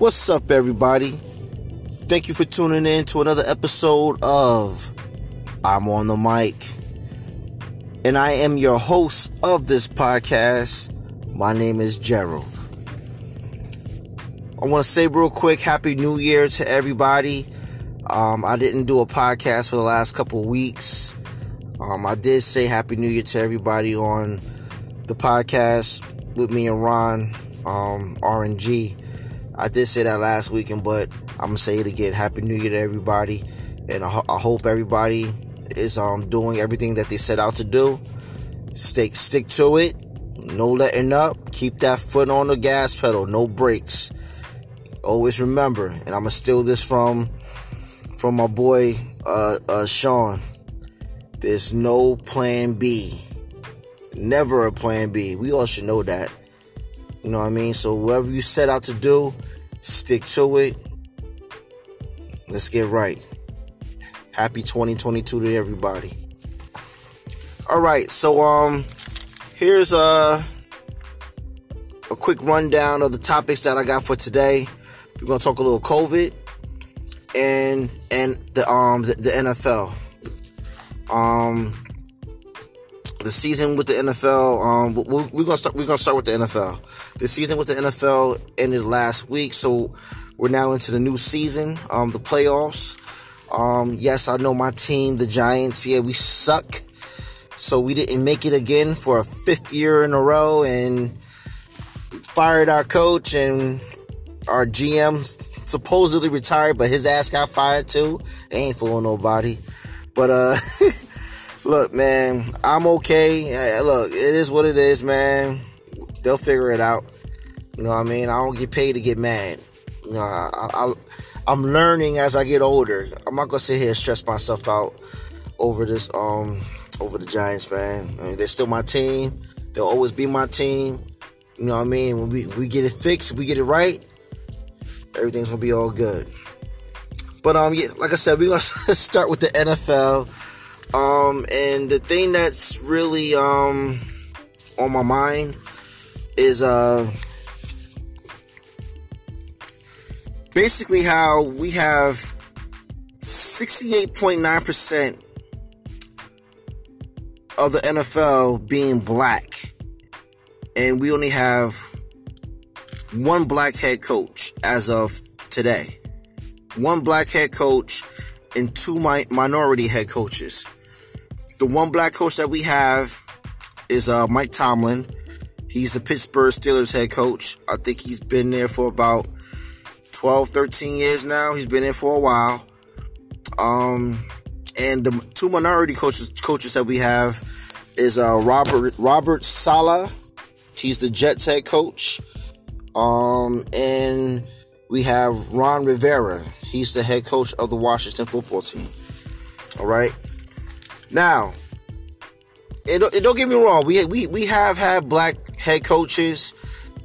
What's up, everybody? Thank you for tuning in to another episode of I'm on the mic. And I am your host of this podcast. My name is Gerald. I want to say real quick Happy New Year to everybody. Um, I didn't do a podcast for the last couple weeks. Um, I did say Happy New Year to everybody on the podcast with me and Ron, um, RNG. I did say that last weekend, but I'm gonna say it again. Happy New Year to everybody, and I, ho- I hope everybody is um doing everything that they set out to do. Stick stick to it. No letting up. Keep that foot on the gas pedal. No brakes. Always remember, and I'm gonna steal this from from my boy uh, uh, Sean. There's no plan B. Never a plan B. We all should know that. You know what I mean? So whatever you set out to do, stick to it. Let's get right. Happy 2022 to everybody. All right, so um here's a a quick rundown of the topics that I got for today. We're going to talk a little COVID and and the um the, the NFL. Um the season with the NFL. Um, we're, we're gonna start. We're gonna start with the NFL. The season with the NFL ended last week, so we're now into the new season. Um, the playoffs. Um, yes, I know my team, the Giants. Yeah, we suck. So we didn't make it again for a fifth year in a row, and fired our coach and our GM supposedly retired, but his ass got fired too. Ain't fooling nobody. But uh. Look, man, I'm okay. Look, it is what it is, man. They'll figure it out. You know what I mean? I don't get paid to get mad. You know, I, I, am learning as I get older. I'm not gonna sit here and stress myself out over this, um, over the Giants, man. I mean, they're still my team. They'll always be my team. You know what I mean? When we, we get it fixed, we get it right, everything's gonna be all good. But um, yeah, like I said, we're gonna start with the NFL. Um, and the thing that's really um on my mind is uh basically how we have 68.9% of the NFL being black and we only have one black head coach as of today. One black head coach and two mi- minority head coaches. The one black coach that we have is uh, Mike Tomlin. He's the Pittsburgh Steelers head coach. I think he's been there for about 12, 13 years now. He's been there for a while. Um, and the two minority coaches coaches that we have is uh, Robert Robert Saleh. He's the Jets head coach. Um, and we have Ron Rivera. He's the head coach of the Washington football team. All right. Now, it, it don't get me wrong. We we we have had black head coaches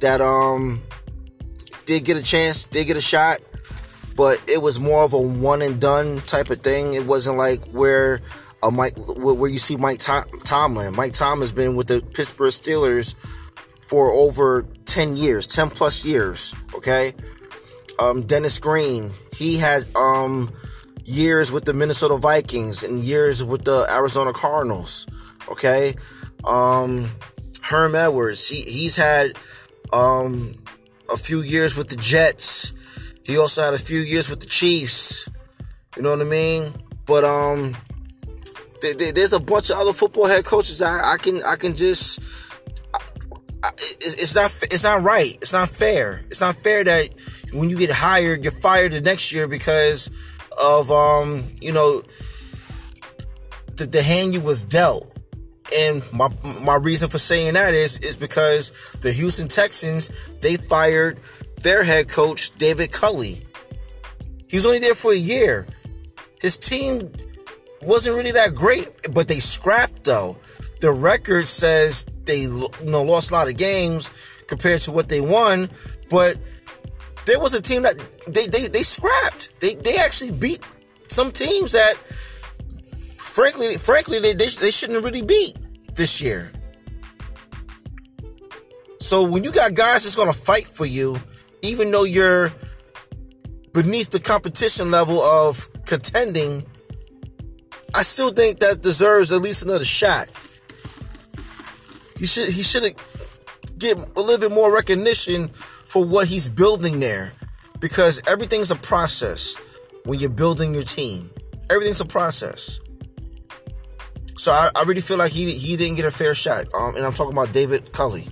that um did get a chance, did get a shot, but it was more of a one and done type of thing. It wasn't like where a Mike where you see Mike Tom, Tomlin. Mike Tomlin has been with the Pittsburgh Steelers for over 10 years, 10 plus years, okay? Um, Dennis Green, he has um years with the Minnesota Vikings and years with the Arizona Cardinals. Okay. Um, Herm Edwards, he, he's had um, a few years with the Jets. He also had a few years with the Chiefs. You know what I mean? But um, th- th- there's a bunch of other football head coaches I, I can I can just. I, I, it's not it's not right. It's not fair. It's not fair that when you get hired, you're fired the next year because of um, you know, the, the hand you was dealt. And my my reason for saying that is is because the Houston Texans they fired their head coach David Culley. He was only there for a year. His team wasn't really that great, but they scrapped though. The record says they you know lost a lot of games compared to what they won, but there was a team that they they, they scrapped. They they actually beat some teams that frankly frankly they, they, they shouldn't really be this year. So when you got guys that's gonna fight for you, even though you're beneath the competition level of contending, I still think that deserves at least another shot. He should he should get a little bit more recognition for what he's building there, because everything's a process when you're building your team. Everything's a process. So I, I really feel like he he didn't get a fair shot. Um, and I'm talking about David Culley.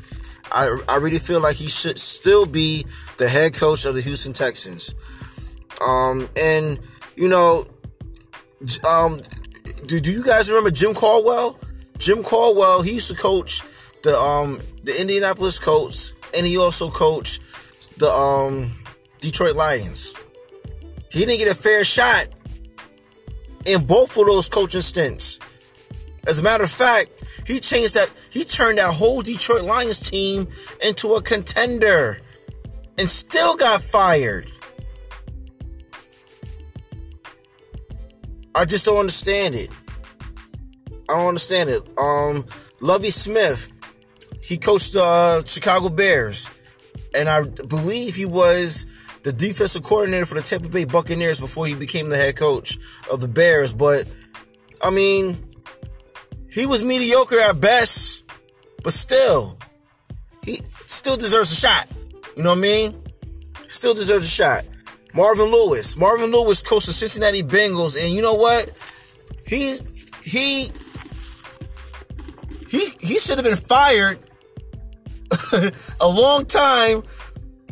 I I really feel like he should still be the head coach of the Houston Texans. Um, and you know, um, do, do you guys remember Jim Caldwell? Jim Caldwell, he used to coach the um the Indianapolis Colts, and he also coached the um Detroit Lions. He didn't get a fair shot in both of those coaching stints. As a matter of fact, he changed that. He turned that whole Detroit Lions team into a contender, and still got fired. I just don't understand it. I don't understand it. Um, Lovie Smith, he coached the uh, Chicago Bears, and I believe he was the defensive coordinator for the Tampa Bay Buccaneers before he became the head coach of the Bears. But I mean, he was mediocre at best, but still, he still deserves a shot. You know what I mean? Still deserves a shot. Marvin Lewis. Marvin Lewis coached the Cincinnati Bengals, and you know what? He he he he should have been fired a long time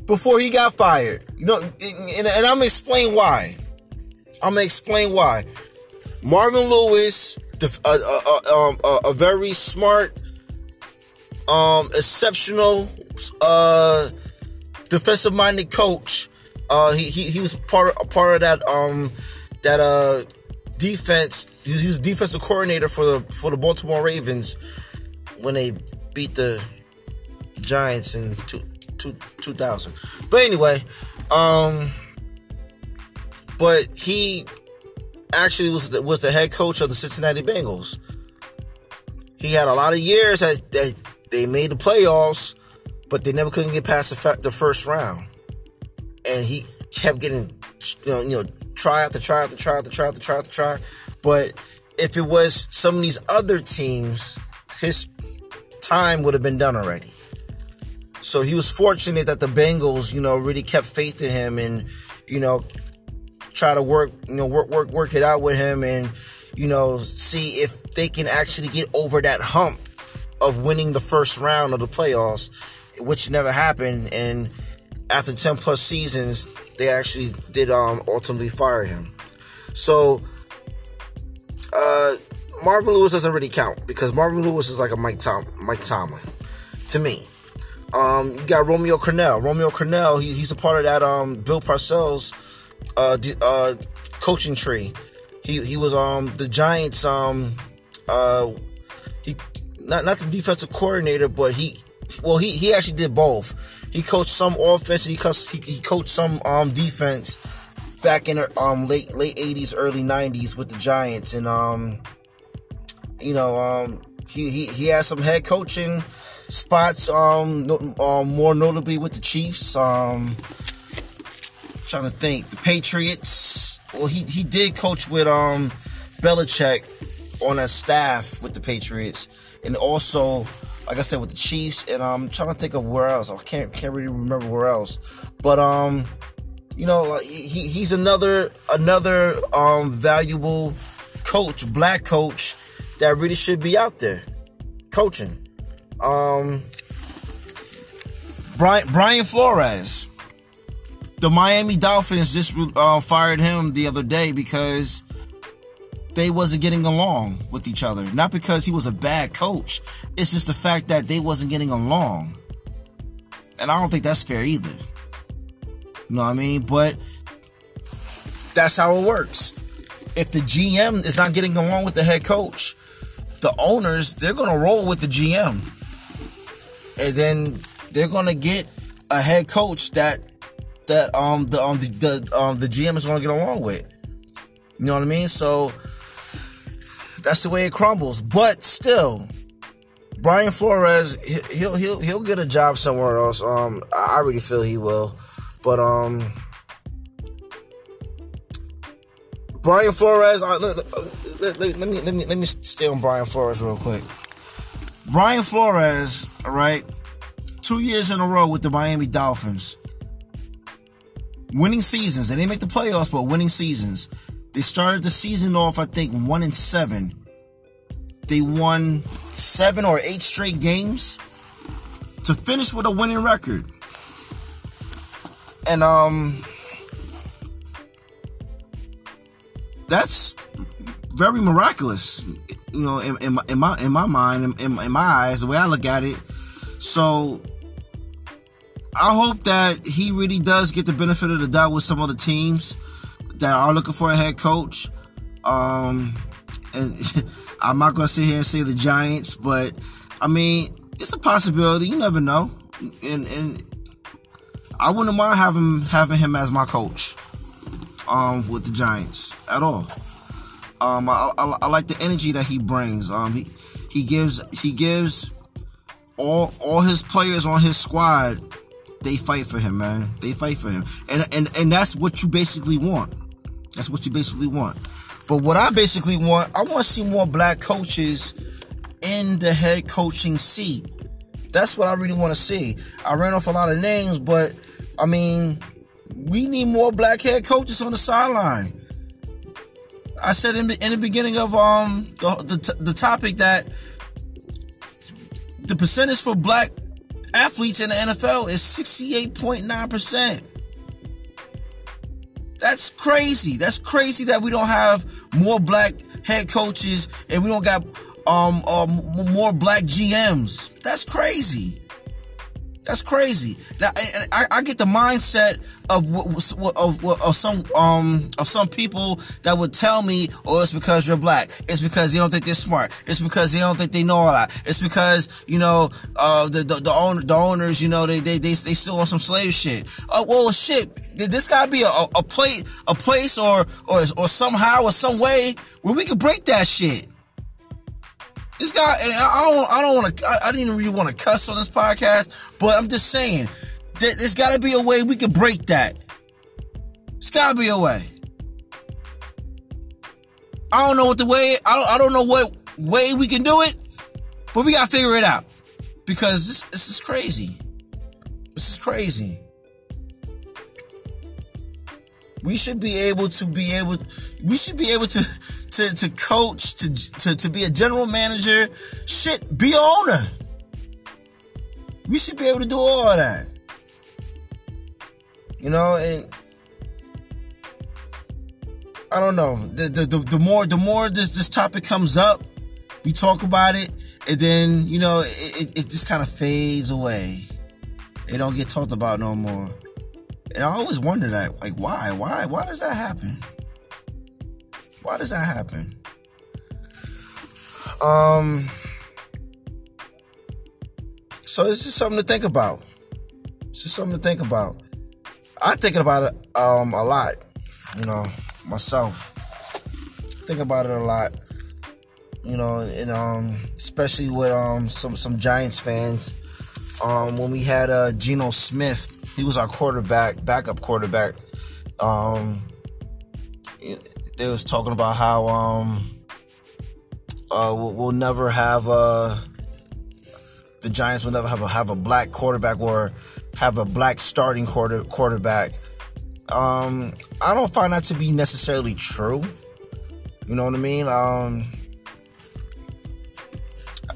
before he got fired. You know, and, and I'm gonna explain why. I'm gonna explain why. Marvin Lewis, a, a, a, a very smart, um, exceptional, uh, defensive-minded coach uh, he, he he was part of, part of that um that uh defense. He was, he was defensive coordinator for the for the Baltimore Ravens when they beat the Giants in two, two, 2000. But anyway, um, but he actually was the, was the head coach of the Cincinnati Bengals. He had a lot of years that, that they made the playoffs, but they never couldn't get past the, the first round and he kept getting you know, you know, try after try after try after try after try after try. But if it was some of these other teams, his time would have been done already. So he was fortunate that the Bengals, you know, really kept faith in him and, you know, try to work, you know, work, work, work it out with him and, you know, see if they can actually get over that hump of winning the first round of the playoffs, which never happened. And after 10 plus seasons, they actually did um, ultimately fire him. So, uh, Marvin Lewis doesn't really count because Marvin Lewis is like a Mike Tom Mike Tomlin to me. Um, you got Romeo Crennel. Romeo Crennel, he, he's a part of that um, Bill Parcells uh, uh, coaching tree. He he was um the Giants um uh he not not the defensive coordinator, but he well he he actually did both he coached some offense. he coached he, he coached some um defense back in um late late 80s, early 90s with the Giants, and um you know um he he, he has some head coaching spots um, no, um more notably with the Chiefs um trying to think. The Patriots well he he did coach with um Belichick on a staff with the Patriots. And also like I said, with the Chiefs, and I'm trying to think of where else. I can't can't really remember where else, but um, you know, he, he's another another um valuable coach, black coach that really should be out there coaching. Um, Brian Brian Flores, the Miami Dolphins just uh, fired him the other day because they wasn't getting along with each other. Not because he was a bad coach. It's just the fact that they wasn't getting along. And I don't think that's fair either. You know what I mean? But that's how it works. If the GM is not getting along with the head coach, the owners, they're going to roll with the GM. And then they're going to get a head coach that that um the um the, the um the GM is going to get along with. You know what I mean? So that's the way it crumbles. But still, Brian Flores, he'll he'll he'll get a job somewhere else. Um, I really feel he will. But um, Brian Flores. Uh, let, let, let, let, me let me let me stay on Brian Flores real quick. Brian Flores, all right, two years in a row with the Miami Dolphins, winning seasons. They didn't make the playoffs, but winning seasons. They started the season off, I think, one and seven. They won seven or eight straight games to finish with a winning record. And um that's very miraculous, you know, in, in, my, in my in my mind, in, in my eyes, the way I look at it. So I hope that he really does get the benefit of the doubt with some other teams that are looking for a head coach. Um, and I'm not gonna sit here and say the Giants, but I mean it's a possibility. You never know, and and I wouldn't mind having having him as my coach. Um, with the Giants at all. Um, I, I, I like the energy that he brings. Um, he he gives he gives all all his players on his squad. They fight for him, man. They fight for him, and and and that's what you basically want. That's what you basically want. But what I basically want, I want to see more black coaches in the head coaching seat. That's what I really want to see. I ran off a lot of names, but I mean, we need more black head coaches on the sideline. I said in, in the beginning of um the, the the topic that the percentage for black athletes in the NFL is 68.9%. That's crazy. That's crazy that we don't have more black head coaches and we don't got um, um more black GMs. That's crazy. That's crazy. Now, I, I get the mindset of of, of, some um of some people that would tell me, "Oh, it's because you're black. It's because they don't think they're smart. It's because they don't think they know a lot. It's because you know uh the the, the, owner, the owners, you know, they they they they still on some slave shit. Oh, well, shit. This gotta be a a place a place or or or somehow or some way where we can break that shit. This guy, I don't, I don't want to, I didn't really want to cuss on this podcast, but I'm just saying, there's got to be a way we can break that. There's got to be a way. I don't know what the way, I don't, I don't know what way we can do it, but we got to figure it out because this, this is crazy. This is crazy. We should be able to be able, we should be able to, to, to coach, to, to, to be a general manager. Shit, be owner. We should be able to do all that. You know, and I don't know. The, the, the, the more the more this this topic comes up, we talk about it, and then you know it, it, it just kind of fades away. It don't get talked about no more. And I always wonder that, like, why, why, why does that happen? Why does that happen? Um. So this is something to think about. It's just something to think about. I'm thinking about it um a lot, you know, myself. Think about it a lot. You know, and um especially with um some some Giants fans. Um when we had uh Geno Smith, he was our quarterback, backup quarterback. Um they was talking about how um uh we'll, never have uh the Giants will never have a have a black quarterback or have a black starting quarter quarterback. Um, I don't find that to be necessarily true. You know what I mean? Um,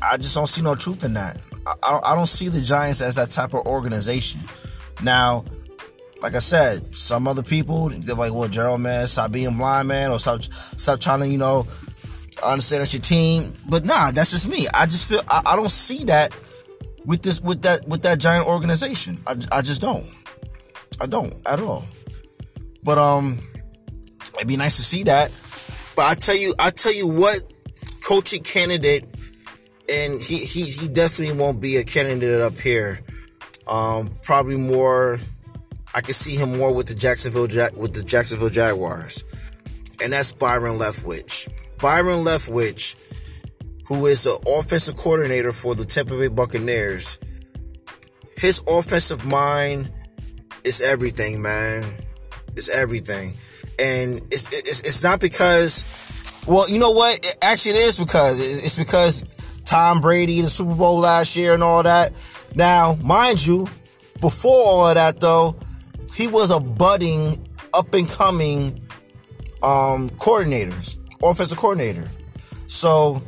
I just don't see no truth in that. I, I don't see the Giants as that type of organization. Now, like I said, some other people they're like, "Well, Gerald, man, stop being blind, man, or stop stop trying to, you know, understand that's your team." But nah, that's just me. I just feel I, I don't see that with this with that with that giant organization. I, I just don't. I don't at all. But um, it'd be nice to see that. But I tell you, I tell you what, coaching candidate, and he he he definitely won't be a candidate up here. Um, probably more I can see him more with the Jacksonville Jack with the Jacksonville Jaguars, and that's Byron Leftwich. Byron Leftwich, who is the offensive coordinator for the Tampa Bay Buccaneers, his offensive mind is everything, man. It's everything. and it's it's, it's not because. Well, you know what? It, actually, it is because it's because Tom Brady, the Super Bowl last year, and all that. Now, mind you, before all that, though, he was a budding, up and coming um, coordinators, offensive coordinator. So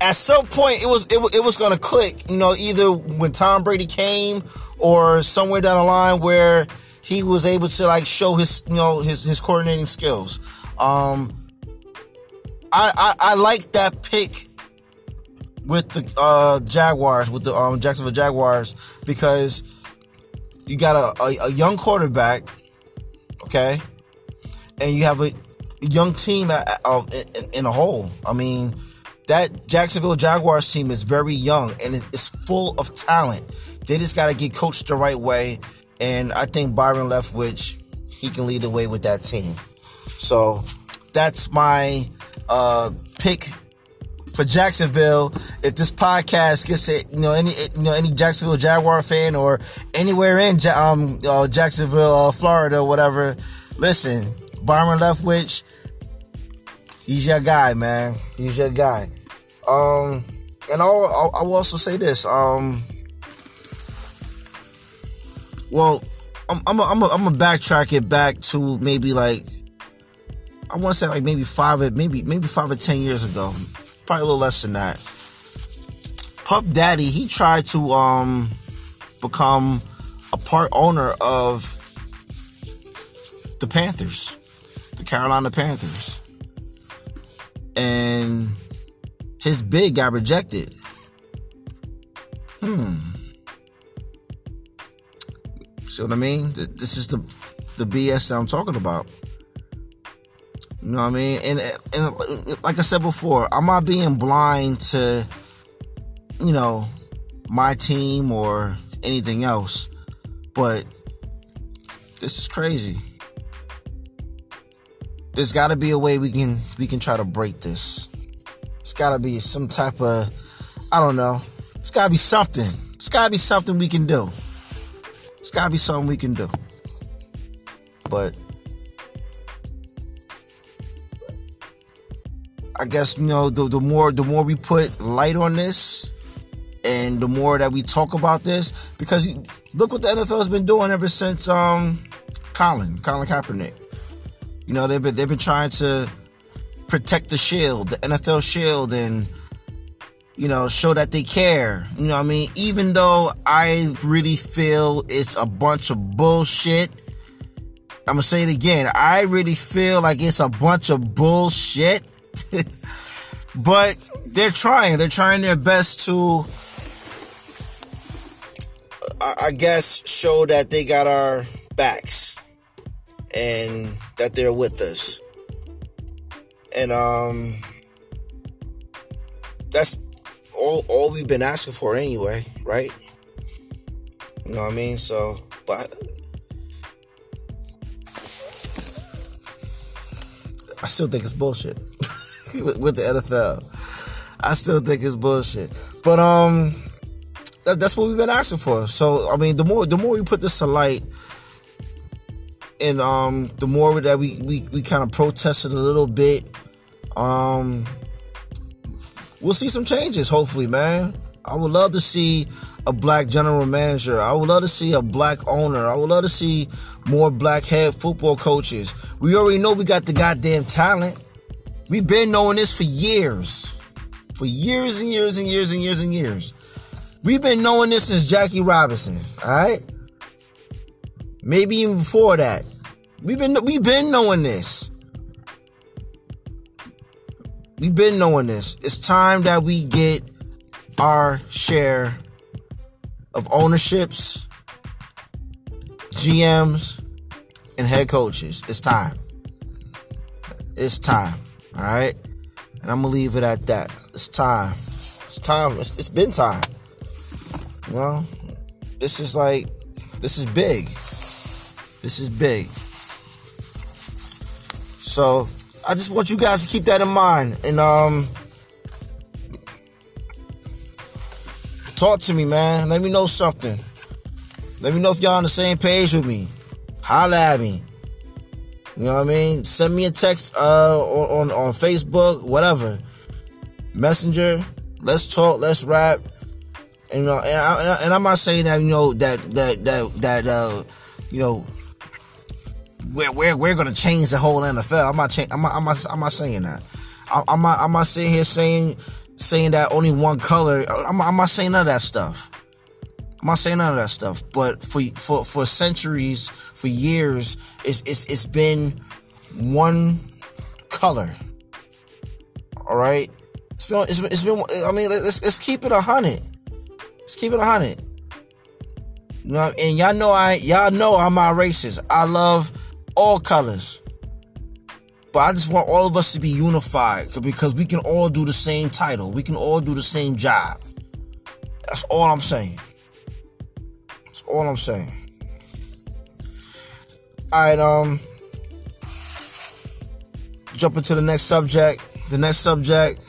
at some point it was it, it was going to click you know either when tom brady came or somewhere down the line where he was able to like show his you know his his coordinating skills. Um i i, I like that pick with the uh jaguars with the um jacksonville jaguars because you got a, a, a young quarterback okay and you have a young team at, uh, in, in a whole. I mean that Jacksonville Jaguars team is very young and it's full of talent. They just got to get coached the right way. And I think Byron Leftwich, he can lead the way with that team. So that's my uh, pick for Jacksonville. If this podcast gets it, you know, any you know any Jacksonville Jaguar fan or anywhere in um, uh, Jacksonville, uh, Florida, whatever, listen, Byron Leftwich, he's your guy, man. He's your guy. Um, and I'll, I'll, I will also say this. Um, well, I'm I'm a, I'm a, I'm gonna backtrack it back to maybe like I want to say like maybe five or maybe maybe five or ten years ago, probably a little less than that. Puff Daddy he tried to um become a part owner of the Panthers, the Carolina Panthers, and his bid got rejected. Hmm. See what I mean? This is the the BS that I'm talking about. You know what I mean? And and like I said before, I'm not being blind to you know my team or anything else, but this is crazy. There's got to be a way we can we can try to break this. It's got to be some type of, I don't know. It's got to be something. It's got to be something we can do. It's got to be something we can do. But I guess you know the, the more the more we put light on this, and the more that we talk about this, because look what the NFL has been doing ever since um Colin Colin Kaepernick. You know they've been they've been trying to protect the shield, the NFL shield, and you know, show that they care. You know I mean? Even though I really feel it's a bunch of bullshit. I'm gonna say it again. I really feel like it's a bunch of bullshit. but they're trying. They're trying their best to I guess show that they got our backs and that they're with us and um, that's all all we've been asking for anyway, right? You know what I mean? So, but I still think it's bullshit with, with, the NFL. I still think it's bullshit, but um, that, that's what we've been asking for. So, I mean, the more the more we put this to light, and um, the more that we we, we kind of protested a little bit um, we'll see some changes, hopefully, man. I would love to see a black general manager. I would love to see a black owner. I would love to see more black head football coaches. We already know we got the goddamn talent. We've been knowing this for years. For years and years and years and years and years. We've been knowing this since Jackie Robinson, alright? Maybe even before that. We've been we've been knowing this. We've been knowing this. It's time that we get our share of ownerships, GMs, and head coaches. It's time. It's time. All right. And I'm gonna leave it at that. It's time. It's time. it's, it's been time. You know, this is like, this is big. This is big. So I just want you guys to keep that in mind and um talk to me, man. Let me know something. Let me know if y'all on the same page with me. Holla at me. You know what I mean? Send me a text uh, on, on, on Facebook, whatever. Messenger. Let's talk. Let's rap. And, you know, and, I, and I'm not saying that you know that that that that uh, you know we're we're, we're gonna change the whole NFL. I'm not cha- I'm not, I'm not, I'm not saying that. I'm not I'm not sitting here saying saying that only one color. I'm, I'm not saying none of that stuff. I'm not saying none of that stuff. But for for for centuries, for years, it's it's it's been one color. All right. It's been it's been, it's been I mean let's let's keep it a hundred. Let's keep it a hundred. You know, and y'all know I y'all know I'm my racist. I love all colors. But I just want all of us to be unified because we can all do the same title. We can all do the same job. That's all I'm saying. That's all I'm saying. Alright, um jump into the next subject. The next subject,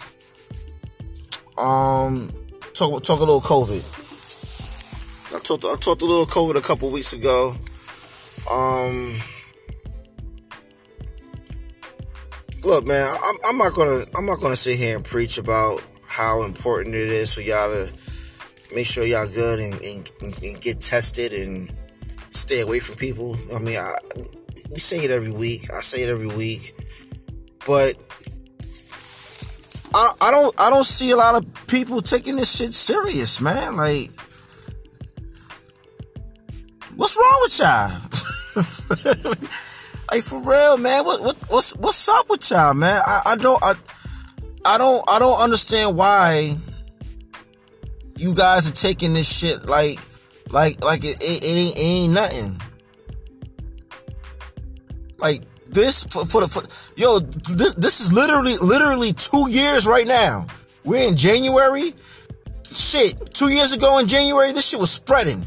um talk talk a little COVID. I talked I talked a little COVID a couple weeks ago. Um look, man, I'm, I'm not gonna I'm not gonna sit here and preach about how important it is for y'all to make sure y'all good and, and, and get tested and stay away from people. I mean, I, we say it every week. I say it every week, but I, I don't I don't see a lot of people taking this shit serious, man. Like, what's wrong with y'all? Like for real, man. What, what what's what's up with y'all, man? I, I don't I I don't I don't understand why you guys are taking this shit like like like it, it, it ain't it ain't nothing. Like this for, for the for, yo this this is literally literally two years right now. We're in January. Shit, two years ago in January, this shit was spreading.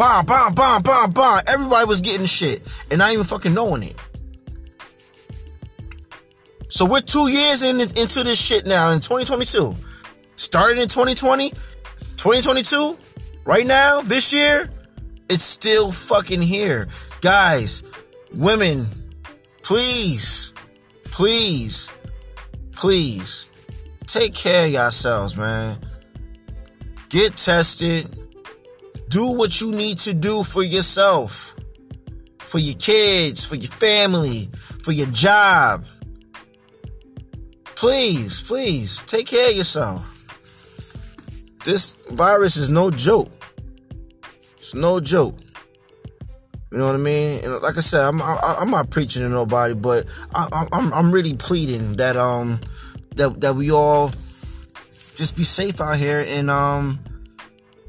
Bomb, bomb, bomb, bomb, bomb. Everybody was getting shit and not even fucking knowing it. So we're two years in, into this shit now in 2022. Started in 2020, 2022, right now, this year, it's still fucking here. Guys, women, please, please, please, take care of yourselves, man. Get tested do what you need to do for yourself, for your kids, for your family, for your job. Please, please take care of yourself. This virus is no joke. It's no joke. You know what I mean? And like I said, I'm I, am not preaching to nobody, but I, I'm I'm really pleading that um that that we all just be safe out here and um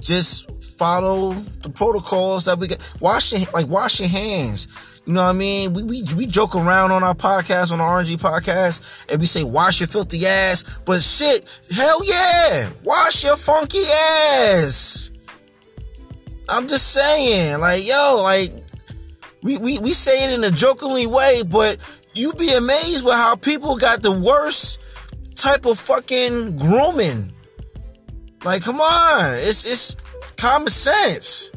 just follow the protocols that we get. Wash your like wash your hands. You know what I mean? We, we we joke around on our podcast, on the RNG podcast, and we say wash your filthy ass. But shit, hell yeah, wash your funky ass. I'm just saying, like, yo, like we, we, we say it in a jokingly way, but you'd be amazed with how people got the worst type of fucking grooming. Like, come on. It's it's common sense.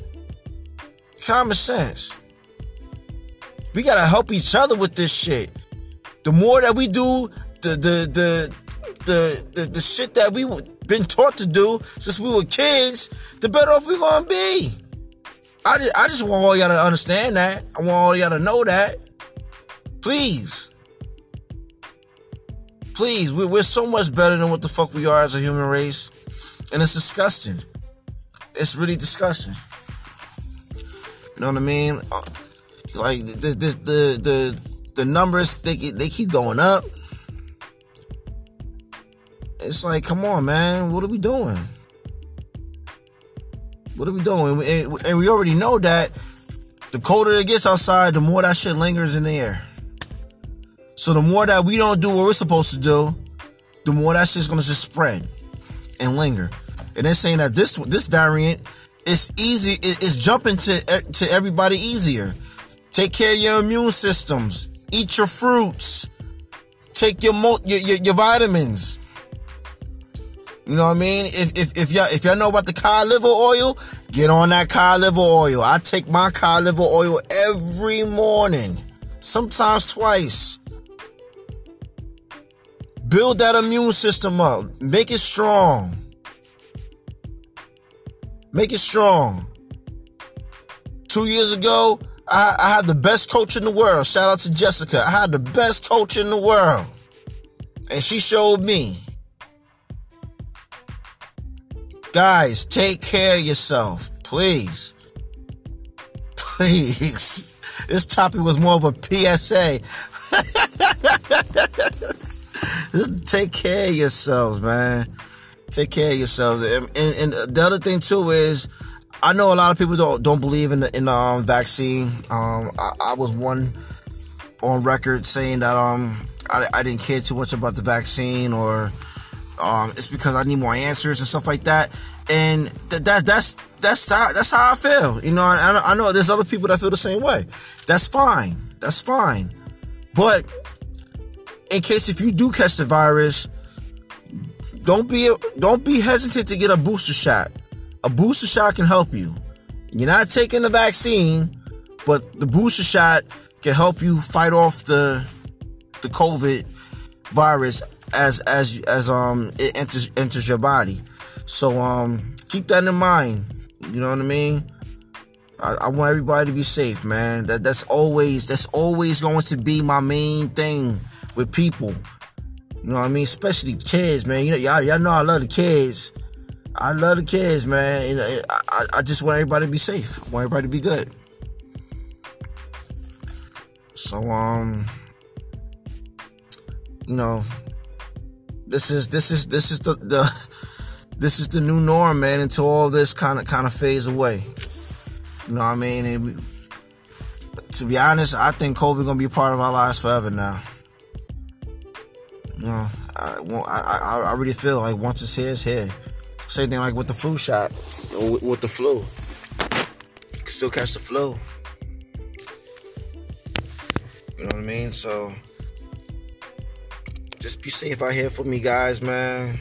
Common sense. We gotta help each other with this shit. The more that we do the the the the the, the shit that we been taught to do since we were kids, the better off we gonna be. I just, I just want all y'all to understand that. I want all y'all to know that. Please. Please, we're, we're so much better than what the fuck we are as a human race. And it's disgusting. It's really disgusting. You know what I mean? Uh, like the the the the, the numbers they they keep going up. It's like, come on, man, what are we doing? What are we doing? And, and we already know that the colder it gets outside, the more that shit lingers in the air. So the more that we don't do what we're supposed to do, the more that shit's gonna just spread and linger. And they're saying that this this variant is easy, it's jumping to to everybody easier. Take care of your immune systems. Eat your fruits. Take your your, your, your vitamins. You know what I mean? If, if, if y'all, if y'all know about the cod liver oil, get on that cod liver oil. I take my cod liver oil every morning. sometimes twice. Build that immune system up. Make it strong. Make it strong. Two years ago, I, I had the best coach in the world. Shout out to Jessica. I had the best coach in the world. And she showed me. Guys, take care of yourself. Please. Please. This topic was more of a PSA. take care of yourselves, man. Take care of yourselves. And, and, and, the other thing too is, I know a lot of people don't don't believe in the in the um, vaccine. Um, I, I, was one on record saying that um I, I didn't care too much about the vaccine or um it's because I need more answers and stuff like that. And th- that that's that's how that's how I feel. You know, I, I know there's other people that feel the same way. That's fine. That's fine. But in case if you do catch the virus, don't be don't be hesitant to get a booster shot. A booster shot can help you. You're not taking the vaccine, but the booster shot can help you fight off the the COVID virus as as as um it enters enters your body. So um keep that in mind. You know what I mean? I, I, want everybody to be safe, man. That that's always that's always going to be my main thing with people. You know what I mean? Especially kids, man. You know, y'all, y'all know I love the kids. I love the kids, man. And I, I just want everybody to be safe. I want everybody to be good. So, um, you know, this is this is this is the the this is the new norm, man. Until all this kind of kind of fades away. You know what I mean? And to be honest, I think COVID gonna be a part of our lives forever now. Know, I, I, I really feel like once it's here, it's here. Same thing like with the flu shot, with, with the flu. You can still catch the flu. You know what I mean? So just be safe out here for me, guys, man.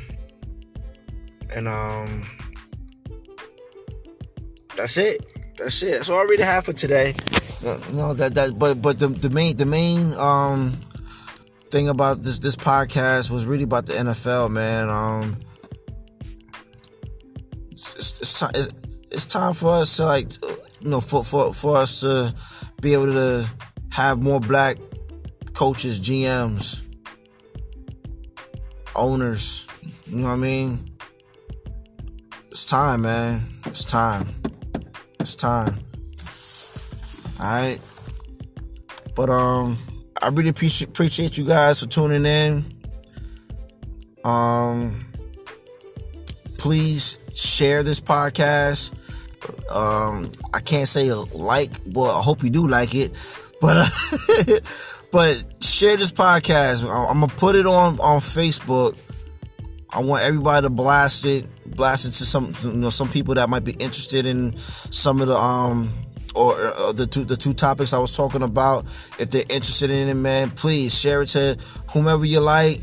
And um, that's it. That's it. That's all I really have for today. You know that that, but but the the main the main um thing about this this podcast was really about the NFL, man. Um, it's, it's, it's, it's time for us to like, you know, for, for for us to be able to have more black coaches, GMs, owners. You know what I mean? It's time, man. It's time. It's time. All right. But um I really appreciate you guys for tuning in. Um, please share this podcast. Um, I can't say like, well, I hope you do like it, but uh, but share this podcast. I'm gonna put it on on Facebook. I want everybody to blast it, blast it to some you know some people that might be interested in some of the um or, or the two the two topics I was talking about. If they're interested in it, man, please share it to whomever you like.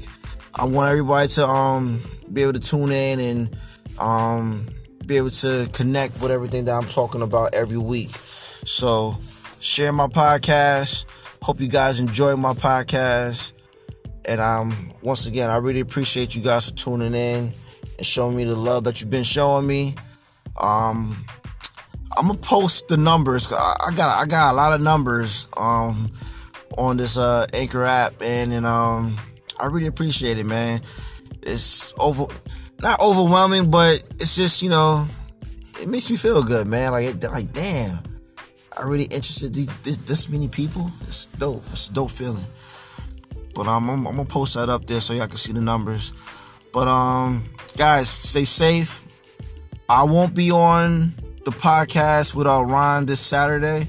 I want everybody to um be able to tune in and um be able to connect with everything that I'm talking about every week. So share my podcast. Hope you guys enjoy my podcast. And um once again I really appreciate you guys for tuning in and showing me the love that you've been showing me. Um I'm gonna post the numbers. I got I got a lot of numbers um on this uh Anchor app, and and um I really appreciate it, man. It's over not overwhelming, but it's just you know it makes me feel good, man. Like like damn, I really interested these, this, this many people. It's dope. It's a dope feeling. But um, I'm, I'm gonna post that up there so y'all can see the numbers. But um, guys, stay safe. I won't be on the podcast with uh, Ron this Saturday,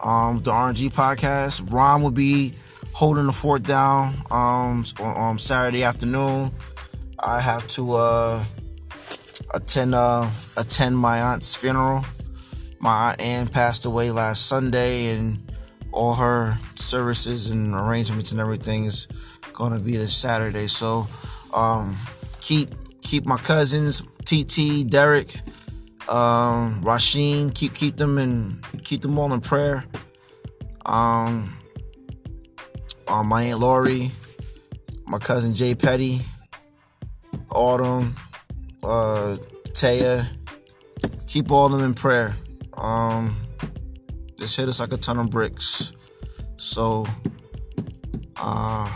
um, the RNG podcast. Ron will be holding the fort down um, on, Saturday afternoon. I have to uh, attend uh, attend my aunt's funeral. My aunt Ann passed away last Sunday, and all her services and arrangements and everything is gonna be this Saturday. So um, keep keep my cousins TT, Derek, um, Rasheen, keep keep them and keep them all in prayer. Um, um, my aunt Lori, my cousin Jay Petty, Autumn, uh, Taya. Keep all of them in prayer. Um, this hit us like a ton of bricks. So, uh,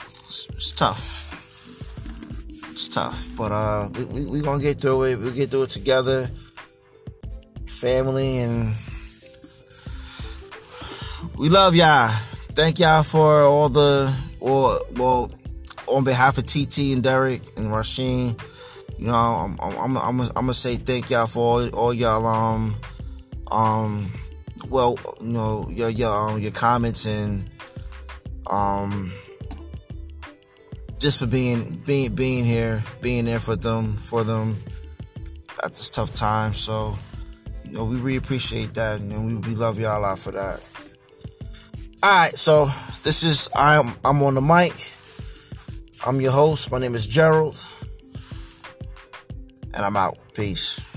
it's, it's tough. It's tough, but uh, we, we, we gonna get through it. We get through it together, family, and we love y'all. Thank y'all for all the, well, well, on behalf of TT and Derek and Rasheen, you know, I'm, I'm, I'm, I'm, I'm gonna say thank y'all for all, all y'all, um, um, well, you know, your your um, your comments and um just for being being being here, being there for them for them at this tough time. So, you know, we really appreciate that, and we, we love y'all lot for that. All right, so this is I'm I'm on the mic. I'm your host. My name is Gerald, and I'm out. Peace.